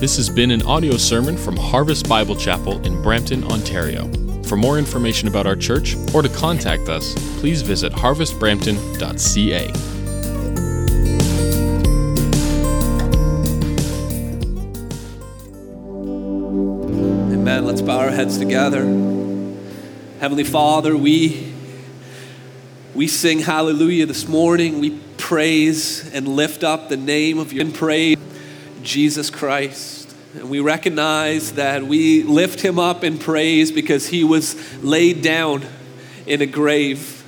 This has been an audio sermon from Harvest Bible Chapel in Brampton, Ontario. For more information about our church or to contact us, please visit harvestbrampton.ca. Amen. Let's bow our heads together. Heavenly Father, we we sing hallelujah this morning. We praise and lift up the name of your praise Jesus Christ. And we recognize that we lift him up in praise because he was laid down in a grave.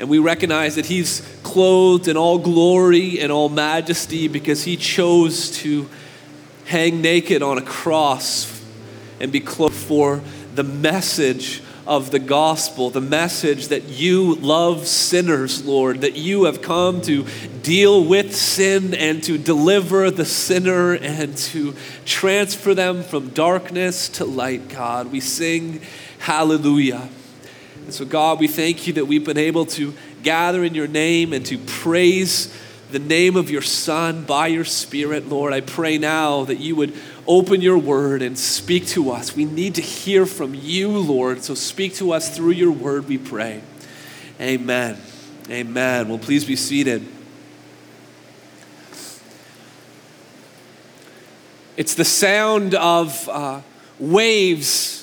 And we recognize that he's clothed in all glory and all majesty because he chose to hang naked on a cross and be clothed for the message of the gospel, the message that you love sinners, Lord, that you have come to deal with sin and to deliver the sinner and to transfer them from darkness to light, God. We sing hallelujah. And so, God, we thank you that we've been able to gather in your name and to praise the name of your Son by your Spirit, Lord. I pray now that you would open your word and speak to us. We need to hear from you, Lord. So speak to us through your word, we pray. Amen. Amen. Well, please be seated. It's the sound of uh, waves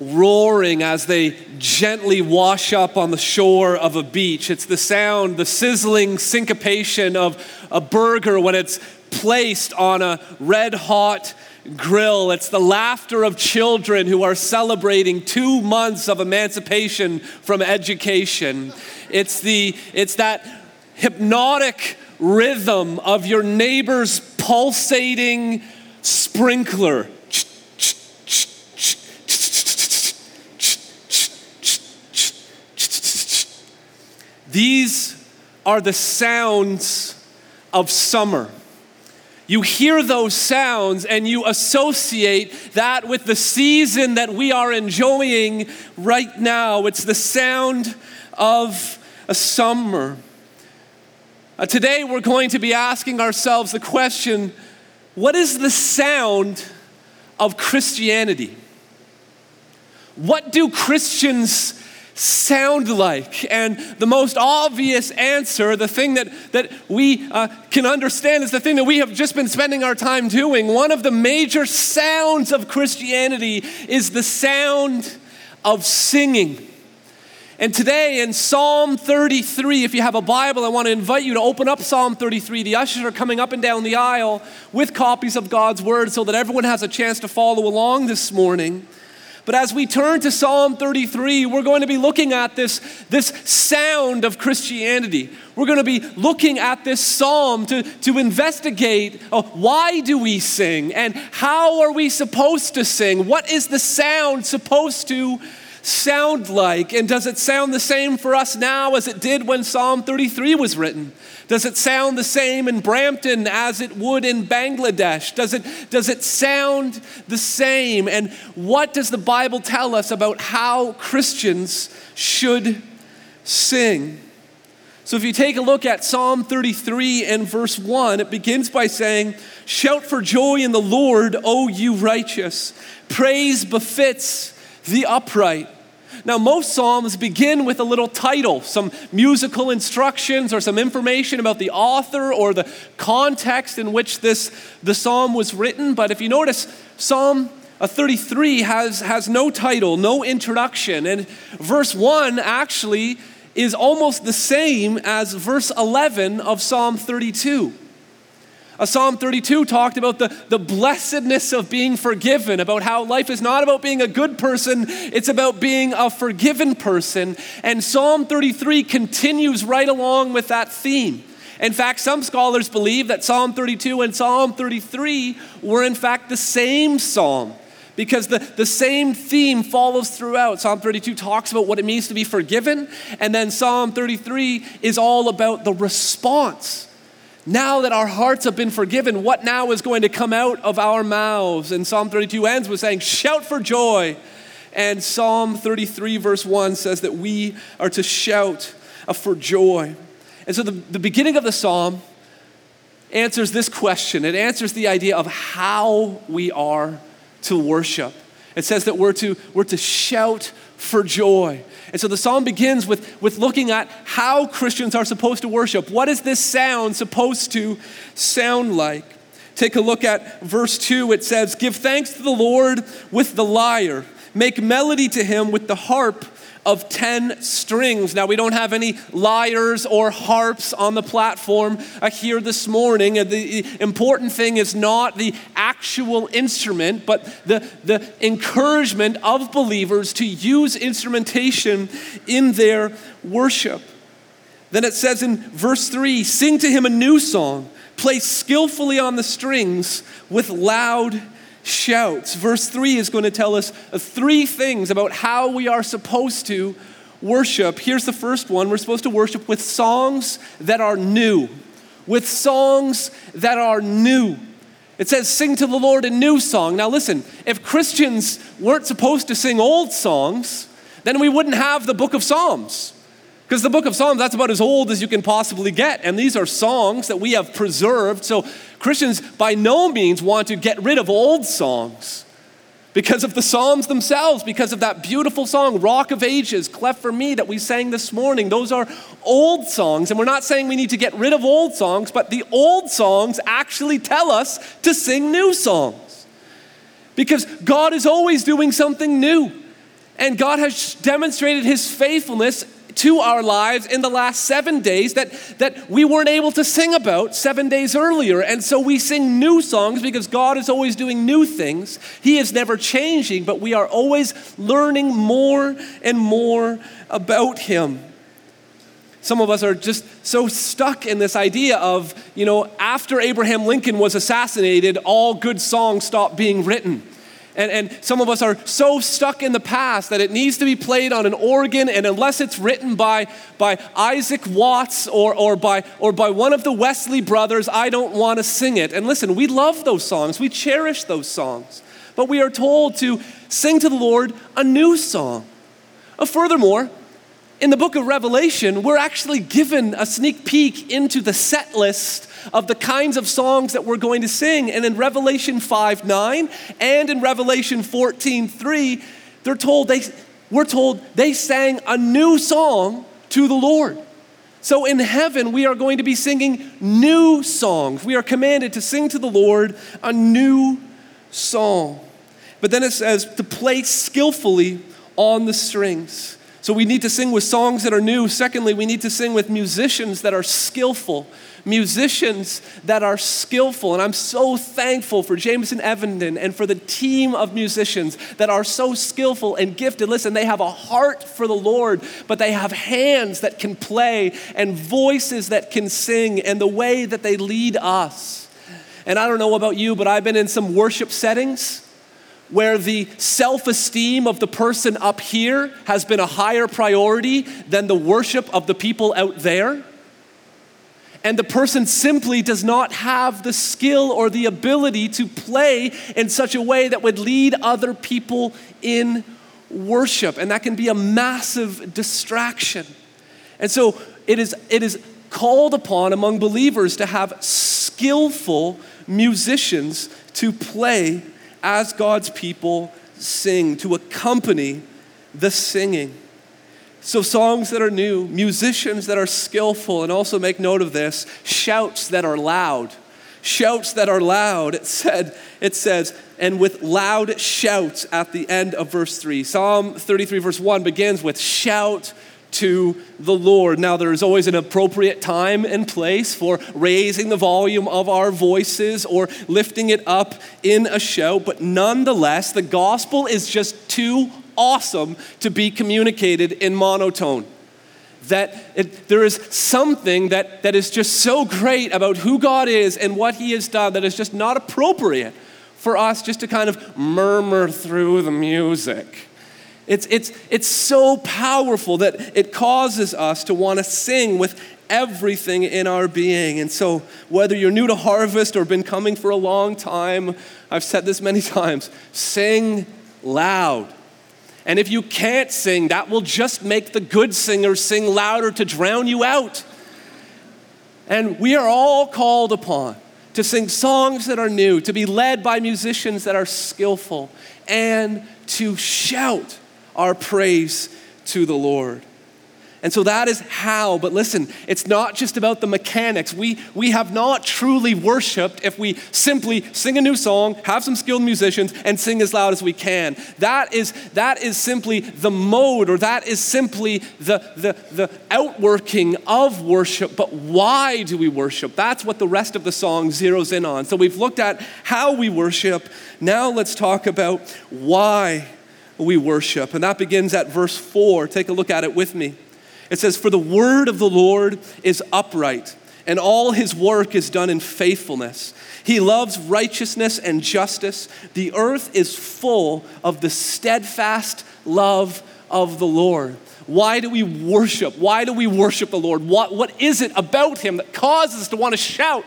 roaring as they gently wash up on the shore of a beach. It's the sound, the sizzling syncopation of a burger when it's placed on a red hot grill. It's the laughter of children who are celebrating two months of emancipation from education. It's, the, it's that hypnotic rhythm of your neighbor's pulsating sprinkler. These are the sounds of summer. You hear those sounds and you associate that with the season that we are enjoying right now. It's the sound of a summer. Uh, today, we're going to be asking ourselves the question what is the sound of Christianity? What do Christians sound like? And the most obvious answer, the thing that, that we uh, can understand, is the thing that we have just been spending our time doing. One of the major sounds of Christianity is the sound of singing. And today in Psalm 33, if you have a Bible, I want to invite you to open up Psalm 33. The ushers are coming up and down the aisle with copies of God's Word so that everyone has a chance to follow along this morning. But as we turn to Psalm 33, we're going to be looking at this, this sound of Christianity. We're going to be looking at this psalm to, to investigate uh, why do we sing and how are we supposed to sing? What is the sound supposed to sound like? And does it sound the same for us now as it did when Psalm 33 was written? Does it sound the same in Brampton as it would in Bangladesh? Does it, does it sound the same? And what does the Bible tell us about how Christians should sing? So if you take a look at Psalm 33 and verse 1, it begins by saying, Shout for joy in the Lord, O you righteous. Praise befits the upright. Now, most Psalms begin with a little title, some musical instructions or some information about the author or the context in which this, the Psalm was written. But if you notice, Psalm uh, 33 has, has no title, no introduction. And verse 1 actually is almost the same as verse 11 of Psalm 32. Uh, Psalm 32 talked about the, the blessedness of being forgiven, about how life is not about being a good person, it's about being a forgiven person. And Psalm 33 continues right along with that theme. In fact, some scholars believe that Psalm 32 and Psalm 33 were, in fact, the same psalm because the, the same theme follows throughout. Psalm 32 talks about what it means to be forgiven, and then Psalm 33 is all about the response now that our hearts have been forgiven, what now is going to come out of our mouths? And Psalm 32 ends with saying, Shout for joy. And Psalm 33, verse 1 says that we are to shout for joy. And so the, the beginning of the psalm answers this question. It answers the idea of how we are to worship. It says that we're to, we're to shout for joy. And so the psalm begins with, with looking at how Christians are supposed to worship. What is this sound supposed to sound like? Take a look at verse 2. It says, Give thanks to the Lord with the lyre, make melody to him with the harp of 10 strings. Now, we don't have any lyres or harps on the platform uh, here this morning. The important thing is not the actual instrument, but the, the encouragement of believers to use instrumentation in their worship. Then it says in verse 3 sing to him a new song, play skillfully on the strings with loud shouts. Verse 3 is going to tell us three things about how we are supposed to worship. Here's the first one we're supposed to worship with songs that are new. With songs that are new. It says, sing to the Lord a new song. Now, listen, if Christians weren't supposed to sing old songs, then we wouldn't have the book of Psalms. Because the book of Psalms, that's about as old as you can possibly get. And these are songs that we have preserved. So Christians by no means want to get rid of old songs because of the Psalms themselves, because of that beautiful song, Rock of Ages, Cleft for Me, that we sang this morning. Those are old songs. And we're not saying we need to get rid of old songs, but the old songs actually tell us to sing new songs. Because God is always doing something new. And God has demonstrated his faithfulness to our lives in the last seven days that, that we weren't able to sing about seven days earlier. And so we sing new songs because God is always doing new things. He is never changing, but we are always learning more and more about Him. Some of us are just so stuck in this idea of, you know, after Abraham Lincoln was assassinated, all good songs stopped being written. And, and some of us are so stuck in the past that it needs to be played on an organ, and unless it's written by, by Isaac Watts or, or, by, or by one of the Wesley brothers, I don't want to sing it. And listen, we love those songs, we cherish those songs. But we are told to sing to the Lord a new song. Uh, furthermore, in the book of Revelation, we're actually given a sneak peek into the set list of the kinds of songs that we're going to sing. And in Revelation 5 9 and in Revelation 14 3, they're told they, we're told they sang a new song to the Lord. So in heaven, we are going to be singing new songs. We are commanded to sing to the Lord a new song. But then it says to play skillfully on the strings. So we need to sing with songs that are new. Secondly, we need to sing with musicians that are skillful musicians that are skillful. And I'm so thankful for Jameson Evenden and for the team of musicians that are so skillful and gifted. Listen, they have a heart for the Lord, but they have hands that can play and voices that can sing and the way that they lead us. And I don't know about you, but I've been in some worship settings where the self esteem of the person up here has been a higher priority than the worship of the people out there and the person simply does not have the skill or the ability to play in such a way that would lead other people in worship. And that can be a massive distraction. And so it is, it is called upon among believers to have skillful musicians to play as God's people sing, to accompany the singing. So, songs that are new, musicians that are skillful, and also make note of this shouts that are loud. Shouts that are loud. It said, it says, and with loud shouts at the end of verse 3. Psalm 33, verse 1 begins with shout to the Lord. Now, there is always an appropriate time and place for raising the volume of our voices or lifting it up in a shout, but nonetheless, the gospel is just too awesome to be communicated in monotone. That it, there is something that, that is just so great about who God is and what He has done that is just not appropriate for us just to kind of murmur through the music. It's, it's, it's so powerful that it causes us to want to sing with everything in our being. And so, whether you're new to harvest or been coming for a long time, I've said this many times sing loud. And if you can't sing, that will just make the good singers sing louder to drown you out. And we are all called upon to sing songs that are new, to be led by musicians that are skillful, and to shout our praise to the Lord. And so that is how, but listen, it's not just about the mechanics. We, we have not truly worshiped if we simply sing a new song, have some skilled musicians, and sing as loud as we can. That is, that is simply the mode, or that is simply the, the, the outworking of worship. But why do we worship? That's what the rest of the song zeroes in on. So we've looked at how we worship. Now let's talk about why we worship. And that begins at verse 4. Take a look at it with me. It says, For the word of the Lord is upright, and all his work is done in faithfulness. He loves righteousness and justice. The earth is full of the steadfast love of the Lord. Why do we worship? Why do we worship the Lord? What, what is it about him that causes us to want to shout?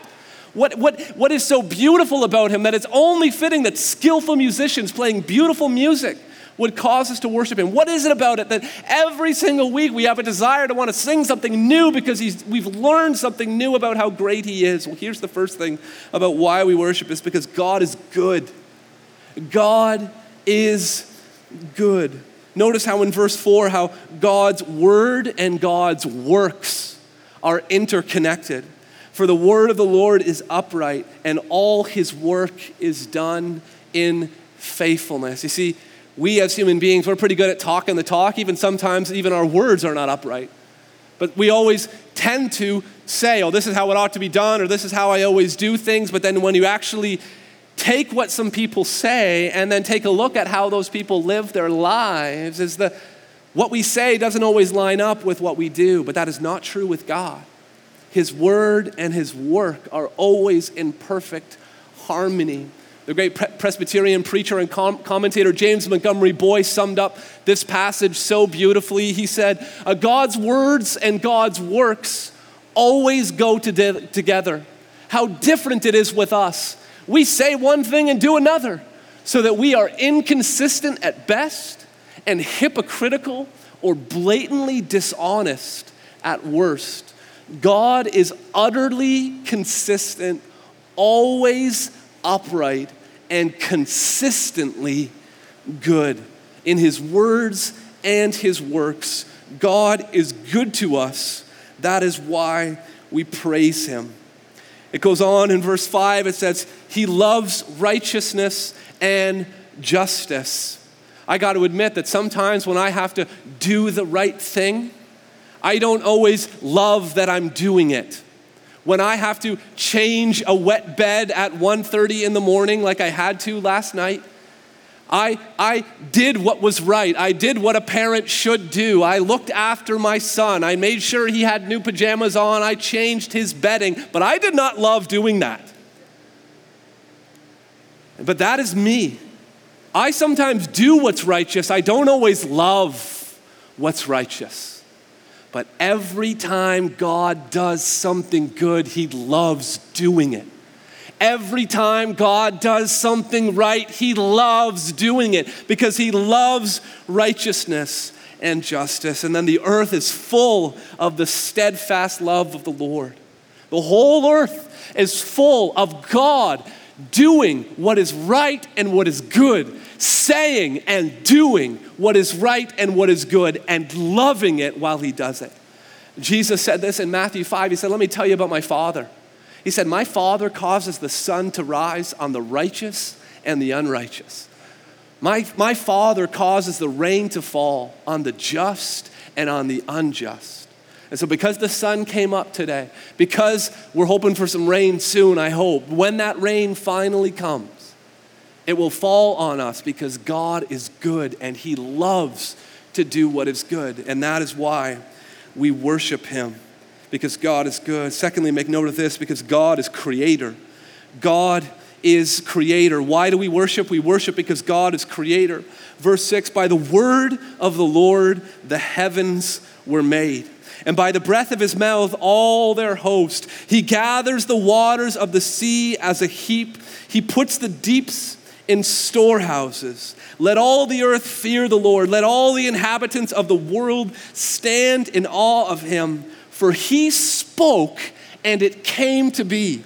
What, what, what is so beautiful about him that it's only fitting that skillful musicians playing beautiful music would cause us to worship Him? What is it about it that every single week we have a desire to want to sing something new because we've learned something new about how great He is? Well, here's the first thing about why we worship is because God is good. God is good. Notice how in verse 4 how God's word and God's works are interconnected. For the word of the Lord is upright, and all his work is done in faithfulness. You see, we as human beings, we're pretty good at talking the talk. Even sometimes, even our words are not upright. But we always tend to say, oh, this is how it ought to be done, or this is how I always do things. But then when you actually take what some people say and then take a look at how those people live their lives, is the what we say doesn't always line up with what we do, but that is not true with God. His word and his work are always in perfect harmony. The great Presbyterian preacher and com- commentator James Montgomery Boice summed up this passage so beautifully. He said, uh, God's words and God's works always go to de- together. How different it is with us. We say one thing and do another, so that we are inconsistent at best and hypocritical or blatantly dishonest at worst. God is utterly consistent, always upright, and consistently good. In his words and his works, God is good to us. That is why we praise him. It goes on in verse 5, it says, He loves righteousness and justice. I got to admit that sometimes when I have to do the right thing, I don't always love that I'm doing it when I have to change a wet bed at 1:30 in the morning like I had to last night, I, I did what was right. I did what a parent should do. I looked after my son. I made sure he had new pajamas on. I changed his bedding, but I did not love doing that. But that is me. I sometimes do what's righteous. I don't always love what's righteous. But every time God does something good, He loves doing it. Every time God does something right, He loves doing it because He loves righteousness and justice. And then the earth is full of the steadfast love of the Lord. The whole earth is full of God doing what is right and what is good saying and doing what is right and what is good and loving it while he does it. Jesus said this in Matthew 5. He said, Let me tell you about my Father. He said, My Father causes the sun to rise on the righteous and the unrighteous. My, my Father causes the rain to fall on the just and on the unjust. And so, because the sun came up today, because we're hoping for some rain soon, I hope, when that rain finally comes, it will fall on us because God is good and He loves to do what is good. And that is why we worship Him because God is good. Secondly, make note of this because God is creator. God is creator. Why do we worship? We worship because God is creator. Verse 6 By the word of the Lord, the heavens were made. And by the breath of his mouth, all their host. He gathers the waters of the sea as a heap. He puts the deeps in storehouses. Let all the earth fear the Lord. Let all the inhabitants of the world stand in awe of him. For he spoke, and it came to be.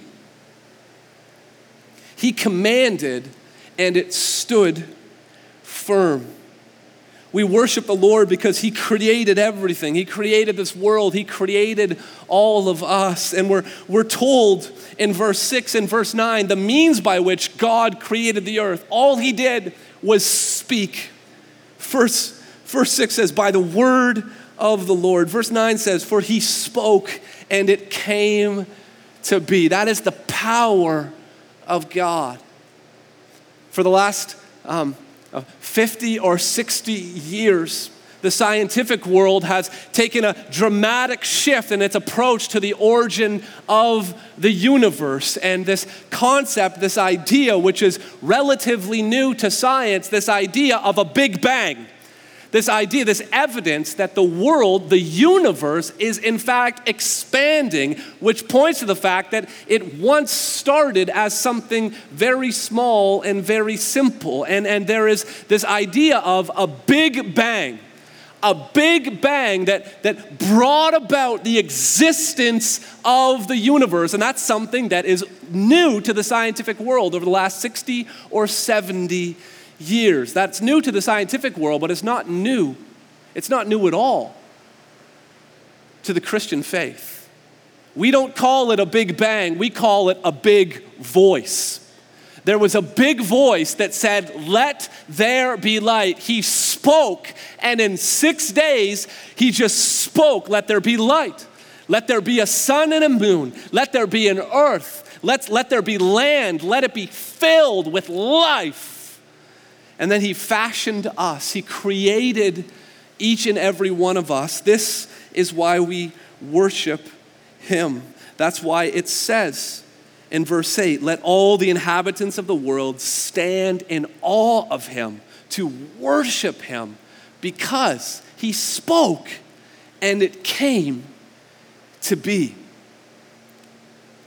He commanded, and it stood firm. We worship the Lord because He created everything. He created this world. He created all of us. And we're, we're told in verse 6 and verse 9 the means by which God created the earth. All He did was speak. Verse, verse 6 says, By the word of the Lord. Verse 9 says, For He spoke and it came to be. That is the power of God. For the last um, 50 or 60 years, the scientific world has taken a dramatic shift in its approach to the origin of the universe. And this concept, this idea, which is relatively new to science, this idea of a Big Bang this idea, this evidence that the world, the universe, is in fact expanding, which points to the fact that it once started as something very small and very simple. And, and there is this idea of a big bang a big bang that, that brought about the existence of the universe. And that's something that is new to the scientific world over the last 60 or 70 years. That's new to the scientific world, but it's not new. It's not new at all to the Christian faith. We don't call it a big bang, we call it a big voice. There was a big voice that said, Let there be light. He spoke, and in six days, he just spoke, Let there be light. Let there be a sun and a moon. Let there be an earth. Let, let there be land. Let it be filled with life. And then he fashioned us, he created each and every one of us. This is why we worship him. That's why it says in verse 8, let all the inhabitants of the world stand in awe of him to worship him because he spoke and it came to be.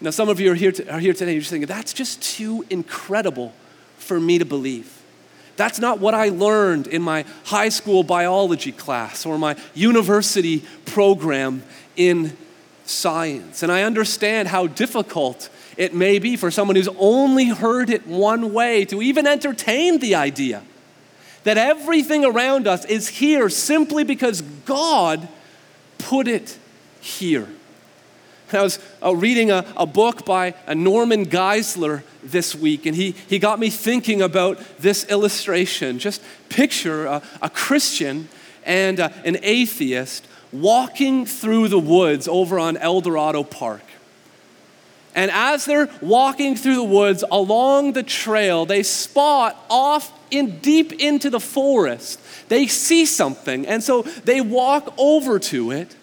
Now, some of you are here, to, are here today, you're just thinking, that's just too incredible for me to believe. That's not what I learned in my high school biology class or my university program in science. And I understand how difficult it may be for someone who's only heard it one way to even entertain the idea that everything around us is here simply because God put it here. I was uh, reading a, a book by a Norman Geisler this week, and he, he got me thinking about this illustration. Just picture a, a Christian and uh, an atheist walking through the woods over on El Dorado Park. And as they're walking through the woods along the trail, they spot off in deep into the forest. They see something, and so they walk over to it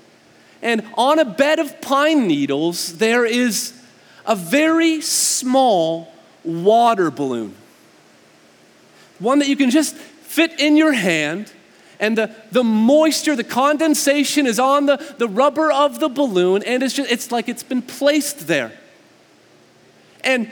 and on a bed of pine needles, there is a very small water balloon. One that you can just fit in your hand, and the, the moisture, the condensation is on the, the rubber of the balloon, and it's, just, it's like it's been placed there. And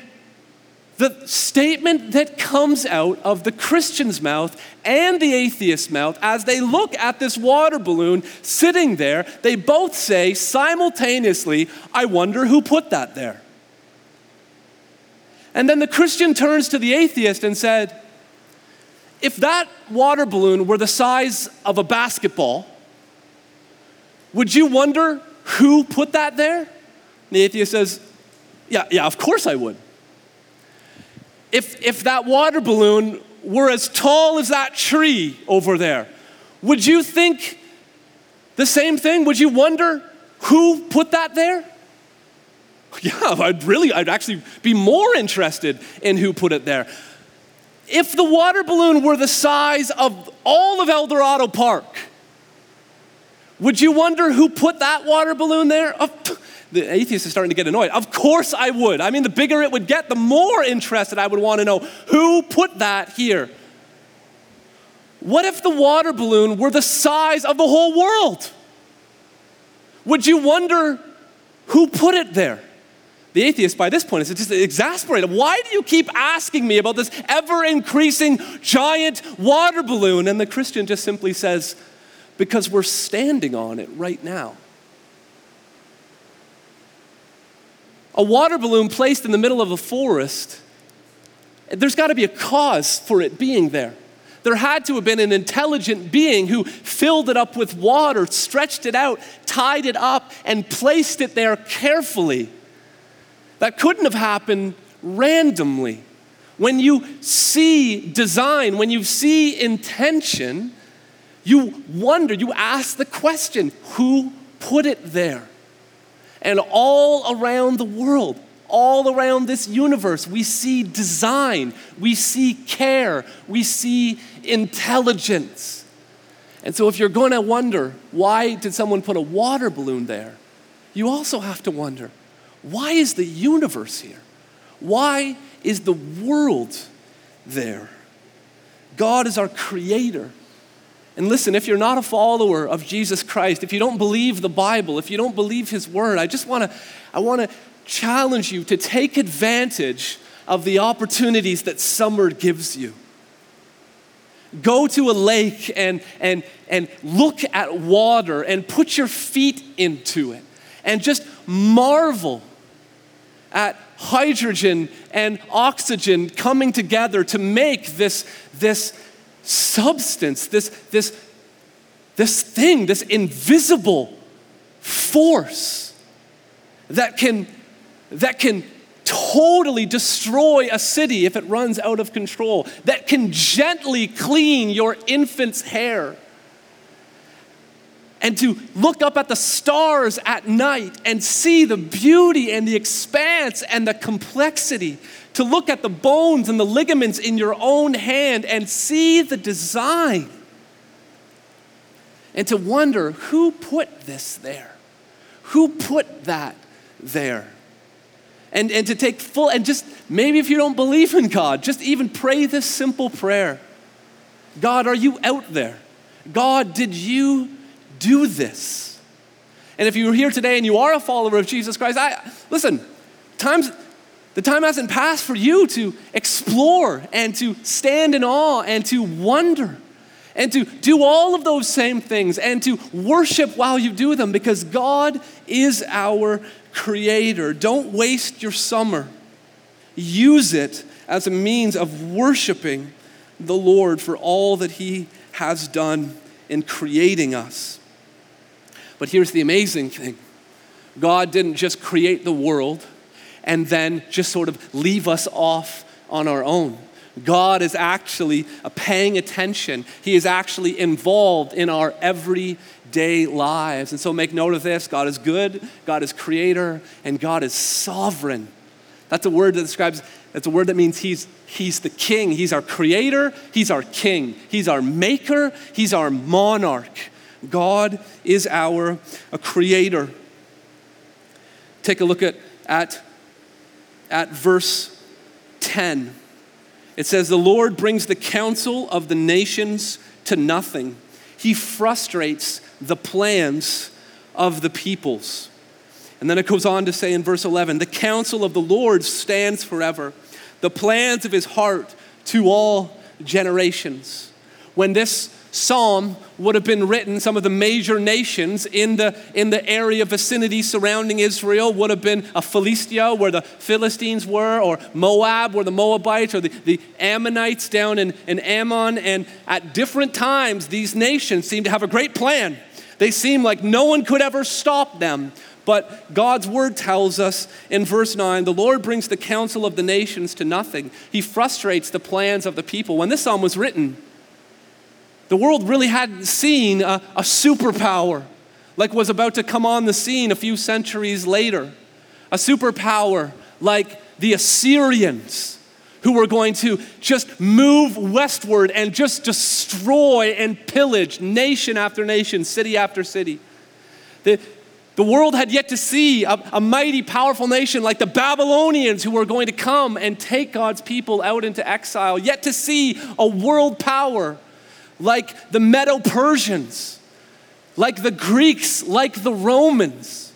the statement that comes out of the Christian's mouth and the atheist's mouth as they look at this water balloon sitting there, they both say simultaneously, I wonder who put that there. And then the Christian turns to the atheist and said, If that water balloon were the size of a basketball, would you wonder who put that there? And the atheist says, Yeah, yeah, of course I would if, if that water balloon were as tall as that tree over there, would you think the same thing? Would you wonder who put that there? Yeah, I'd really, I'd actually be more interested in who put it there. If the water balloon were the size of all of El Dorado Park, would you wonder who put that water balloon there? Oh, the atheist is starting to get annoyed. Of course I would. I mean, the bigger it would get, the more interested I would want to know who put that here. What if the water balloon were the size of the whole world? Would you wonder who put it there? The atheist, by this point, is just exasperated. Why do you keep asking me about this ever increasing giant water balloon? And the Christian just simply says, Because we're standing on it right now. A water balloon placed in the middle of a forest, there's got to be a cause for it being there. There had to have been an intelligent being who filled it up with water, stretched it out, tied it up, and placed it there carefully. That couldn't have happened randomly. When you see design, when you see intention, you wonder, you ask the question who put it there? And all around the world, all around this universe, we see design, we see care, we see intelligence. And so, if you're going to wonder, why did someone put a water balloon there? You also have to wonder, why is the universe here? Why is the world there? God is our creator. And listen, if you're not a follower of Jesus Christ, if you don't believe the Bible, if you don't believe his word, I just want to I want to challenge you to take advantage of the opportunities that summer gives you. Go to a lake and, and, and look at water and put your feet into it and just marvel at hydrogen and oxygen coming together to make this, this substance, this, this, this thing, this invisible force that can, that can totally destroy a city if it runs out of control, that can gently clean your infant's hair. And to look up at the stars at night and see the beauty and the expanse and the complexity to look at the bones and the ligaments in your own hand and see the design. And to wonder who put this there? Who put that there? And, and to take full, and just maybe if you don't believe in God, just even pray this simple prayer God, are you out there? God, did you do this? And if you're here today and you are a follower of Jesus Christ, I listen, times the time hasn't passed for you to explore and to stand in awe and to wonder and to do all of those same things and to worship while you do them because God is our creator. Don't waste your summer. Use it as a means of worshiping the Lord for all that He has done in creating us. But here's the amazing thing God didn't just create the world and then just sort of leave us off on our own. God is actually uh, paying attention. He is actually involved in our everyday lives. And so make note of this God is good, God is creator, and God is sovereign. That's a word that describes, that's a word that means he's, he's the king. He's our creator, he's our king, he's our maker, he's our monarch. God is our uh, creator. Take a look at, at at verse 10. It says, The Lord brings the counsel of the nations to nothing, He frustrates the plans of the peoples. And then it goes on to say in verse 11, The counsel of the Lord stands forever, the plans of His heart to all generations. When this psalm would have been written, some of the major nations in the, in the area vicinity surrounding Israel would have been a Philistia, where the Philistines were, or Moab, where the Moabites, or the, the Ammonites down in, in Ammon. And at different times, these nations seem to have a great plan. They seem like no one could ever stop them. But God's word tells us in verse 9 the Lord brings the counsel of the nations to nothing. He frustrates the plans of the people. When this psalm was written, the world really hadn't seen a, a superpower like was about to come on the scene a few centuries later. A superpower like the Assyrians, who were going to just move westward and just destroy and pillage nation after nation, city after city. The, the world had yet to see a, a, mighty, powerful nation like the Babylonians who were going to come and take God's people out into exile, yet to see a world power like the Medo Persians, like the Greeks, like the Romans.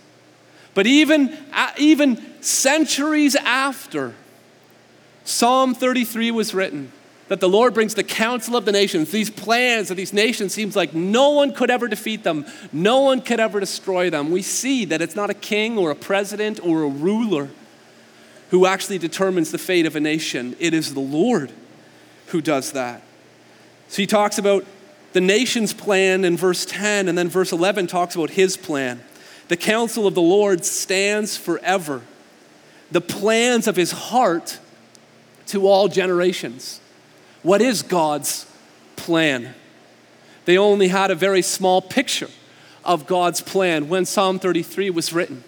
But even, even centuries after Psalm 33 was written, that the Lord brings the counsel of the nations, these plans of these nations seems like no one could ever defeat them, no one could ever destroy them. We see that it's not a king or a president or a ruler, who actually determines the fate of a nation. It is the Lord who does that. So he talks about the nation's plan in verse 10, and then verse 11 talks about his plan. The counsel of the Lord stands forever, the plans of his heart to all generations. What is God's plan? They only had a very small picture of God's plan when Psalm 33 was written.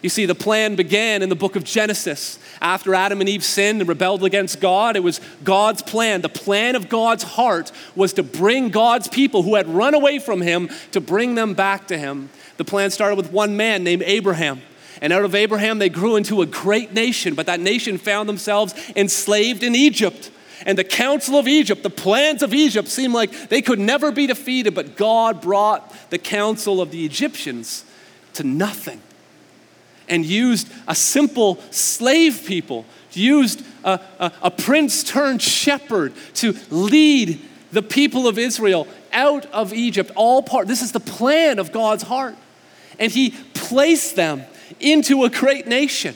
You see, the plan began in the book of Genesis. After Adam and Eve sinned and rebelled against God, it was God's plan. The plan of God's heart was to bring God's people who had run away from Him to bring them back to Him. The plan started with one man named Abraham. And out of Abraham, they grew into a great nation, but that nation found themselves enslaved in Egypt. And the counsel of Egypt, the plans of Egypt seemed like they could never be defeated, but God brought the counsel of the Egyptians to nothing and used a simple slave people, used a, a, a prince turned shepherd to lead the people of Israel out of Egypt. All part, this is the plan of God's heart. And he placed them into a great nation.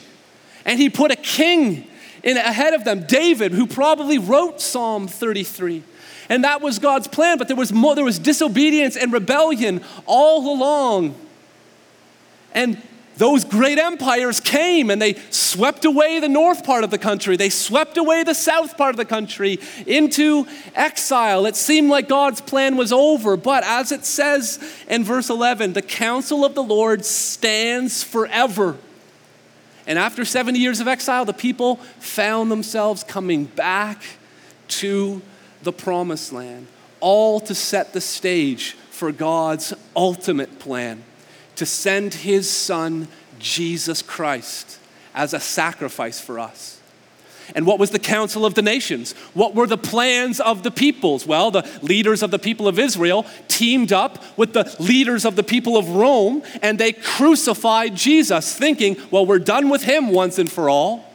And he put a king in ahead of them, David, who probably wrote Psalm 33. And that was God's plan, but there was more, there was disobedience and rebellion all along. And those great empires came and they swept away the north part of the country. They swept away the south part of the country into exile. It seemed like God's plan was over, but as it says in verse 11, the counsel of the Lord stands forever. And after 70 years of exile, the people found themselves coming back to the promised land, all to set the stage for God's ultimate plan to send his son, Jesus Christ, as a sacrifice for us. And what was the counsel of the nations? What were the plans of the peoples? Well, the leaders of the people of Israel teamed up with the leaders of the people of Rome and they crucified Jesus, thinking, well, we're done with him once and for all.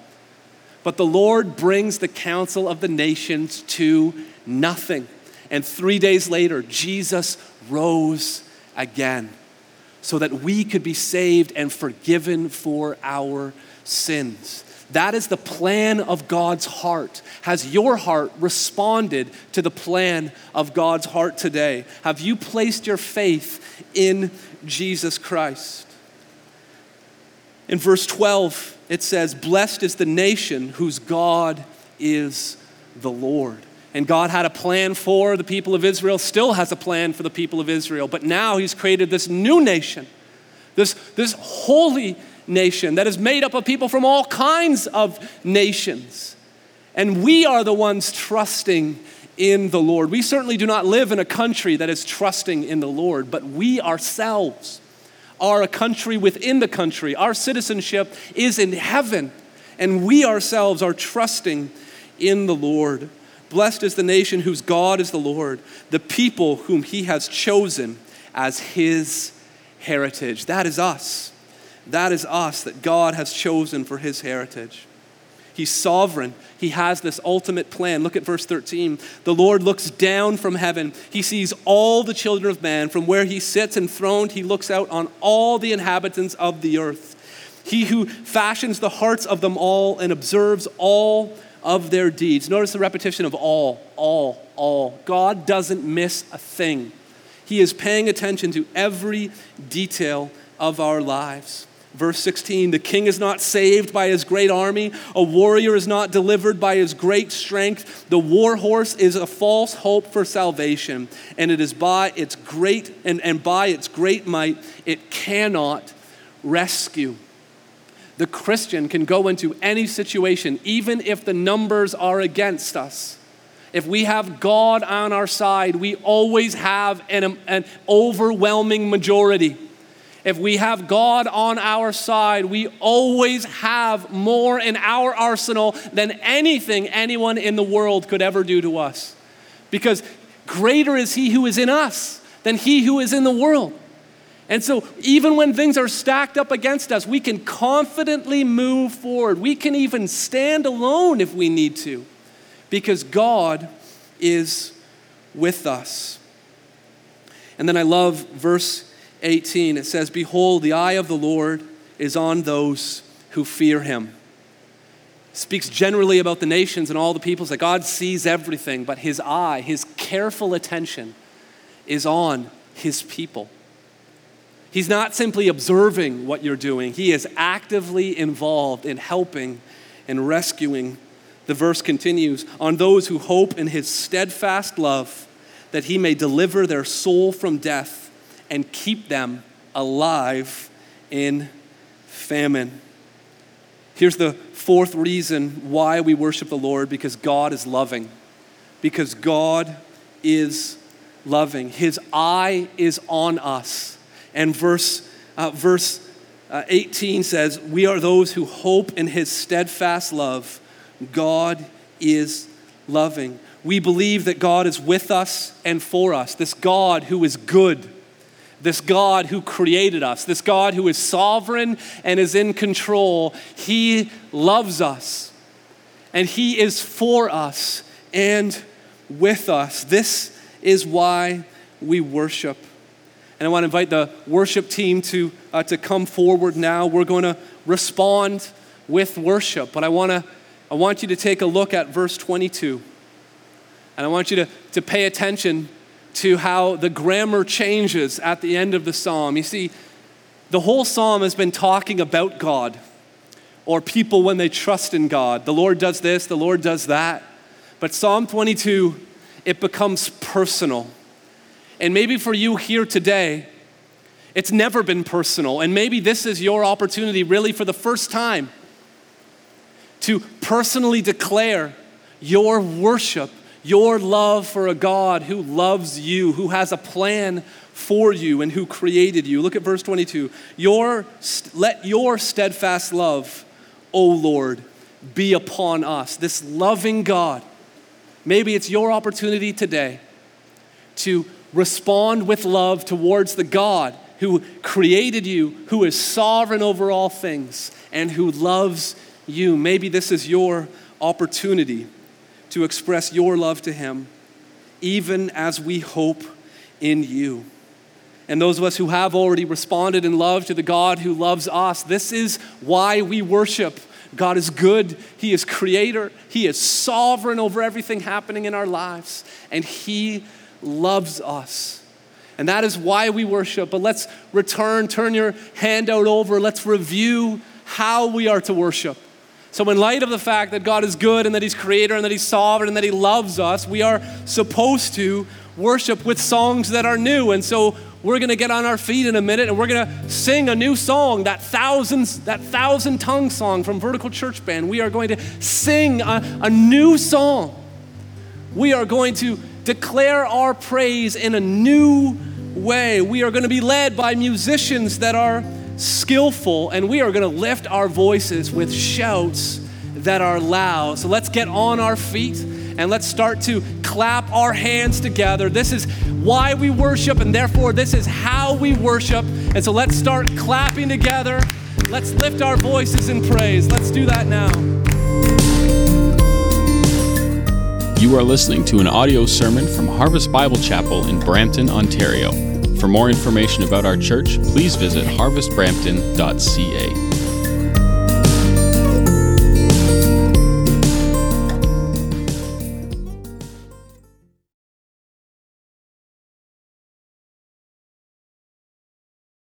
But the Lord brings the counsel of the nations to nothing. And three days later, Jesus rose again so that we could be saved and forgiven for our sins. That is the plan of God's heart. Has your heart responded to the plan of God's heart today? Have you placed your faith in Jesus Christ? In verse 12, it says, Blessed is the nation whose God is the Lord. And God had a plan for the people of Israel, still has a plan for the people of Israel. But now He's created this new nation, this, this holy nation that is made up of people from all kinds of nations. And we are the ones trusting in the Lord. We certainly do not live in a country that is trusting in the Lord, but we ourselves are a country within the country. Our citizenship is in heaven, and we ourselves are trusting in the Lord. Blessed is the nation whose God is the Lord, the people whom he has chosen as his heritage. That is us. That is us that God has chosen for his heritage. He's sovereign. He has this ultimate plan. Look at verse 13. The Lord looks down from heaven. He sees all the children of man. From where he sits enthroned, he looks out on all the inhabitants of the earth. He who fashions the hearts of them all and observes all of their deeds. Notice the repetition of all, all, all. God doesn't miss a thing. He is paying attention to every detail of our lives. Verse 16 The king is not saved by his great army, a warrior is not delivered by his great strength. The war horse is a false hope for salvation, and it is by its great and, and by its great might it cannot rescue the Christian can go into any situation, even if the numbers are against us. If we have God on our side, we always have an, an overwhelming majority. If we have God on our side, we always have more in our arsenal than anything anyone in the world could ever do to us. Because greater is He who is in us than He who is in the world. And so, even when things are stacked up against us, we can confidently move forward. We can even stand alone if we need to, because God is with us. And then I love verse 18. It says, Behold, the eye of the Lord is on those who fear him. speaks generally about the nations and all the peoples that God sees everything, but his eye, his careful attention is on his people. He's not simply observing what you're doing, he is actively involved in helping and rescuing. The verse continues on those who hope in his steadfast love, that he may deliver their soul from death and keep them alive in famine. Here's the fourth reason why we worship the Lord because God is loving. Because God is loving. His eye is on us. And verse, uh, verse uh, 18 says, We are those who hope in his steadfast love. God is loving. We believe that God is with us and for us. This God who is good this God who created us, this God who is sovereign and is in control, He loves us and He is for us and with us. This is why we worship. And I want to invite the worship team to, uh, to come forward now. We're going to respond with worship, but I, wanna, I want you to take a look at verse 22. And I want you to, to pay attention to how the grammar changes at the end of the psalm. You see, the whole psalm has been talking about God or people when they trust in God. The Lord does this, the Lord does that. But Psalm 22, it becomes personal. And maybe for you here today, it's never been personal. And maybe this is your opportunity, really, for the first time, to personally declare your worship your love for a God who loves you, who has a plan for you, and who created you. Look at verse 22. Your, let your steadfast love, O Lord, be upon us. This loving God. Maybe it's your opportunity today to respond with love towards the God who created you, who is sovereign over all things, and who loves you. Maybe this is your opportunity to express your love to Him, even as we hope in you. And those of us who have already responded in love to the God who loves us, this is why we worship. God is good, He is creator, He is sovereign over everything happening in our lives, and He loves us. And that is why we worship. But let's return, turn your handout over, let's review how we are to worship. So, in light of the fact that God is good and that He's creator and that He's sovereign and that He loves us, we are supposed to worship with songs that are new. And so, we're going to get on our feet in a minute and we're going to sing a new song, that thousands, that thousand tongue song from Vertical Church Band. We are going to sing a, a new song. We are going to declare our praise in a new way. We are going to be led by musicians that are skillful, and we are going to lift our voices with shouts that are loud. So let's get on our feet and let's start to clap our hands together. This is why we worship, and therefore, this is how we worship. And so let's start clapping together. Let's lift our voices in praise. Let's do that now. You are listening to an audio sermon from Harvest Bible Chapel in Brampton, Ontario. For more information about our church, please visit harvestbrampton.ca.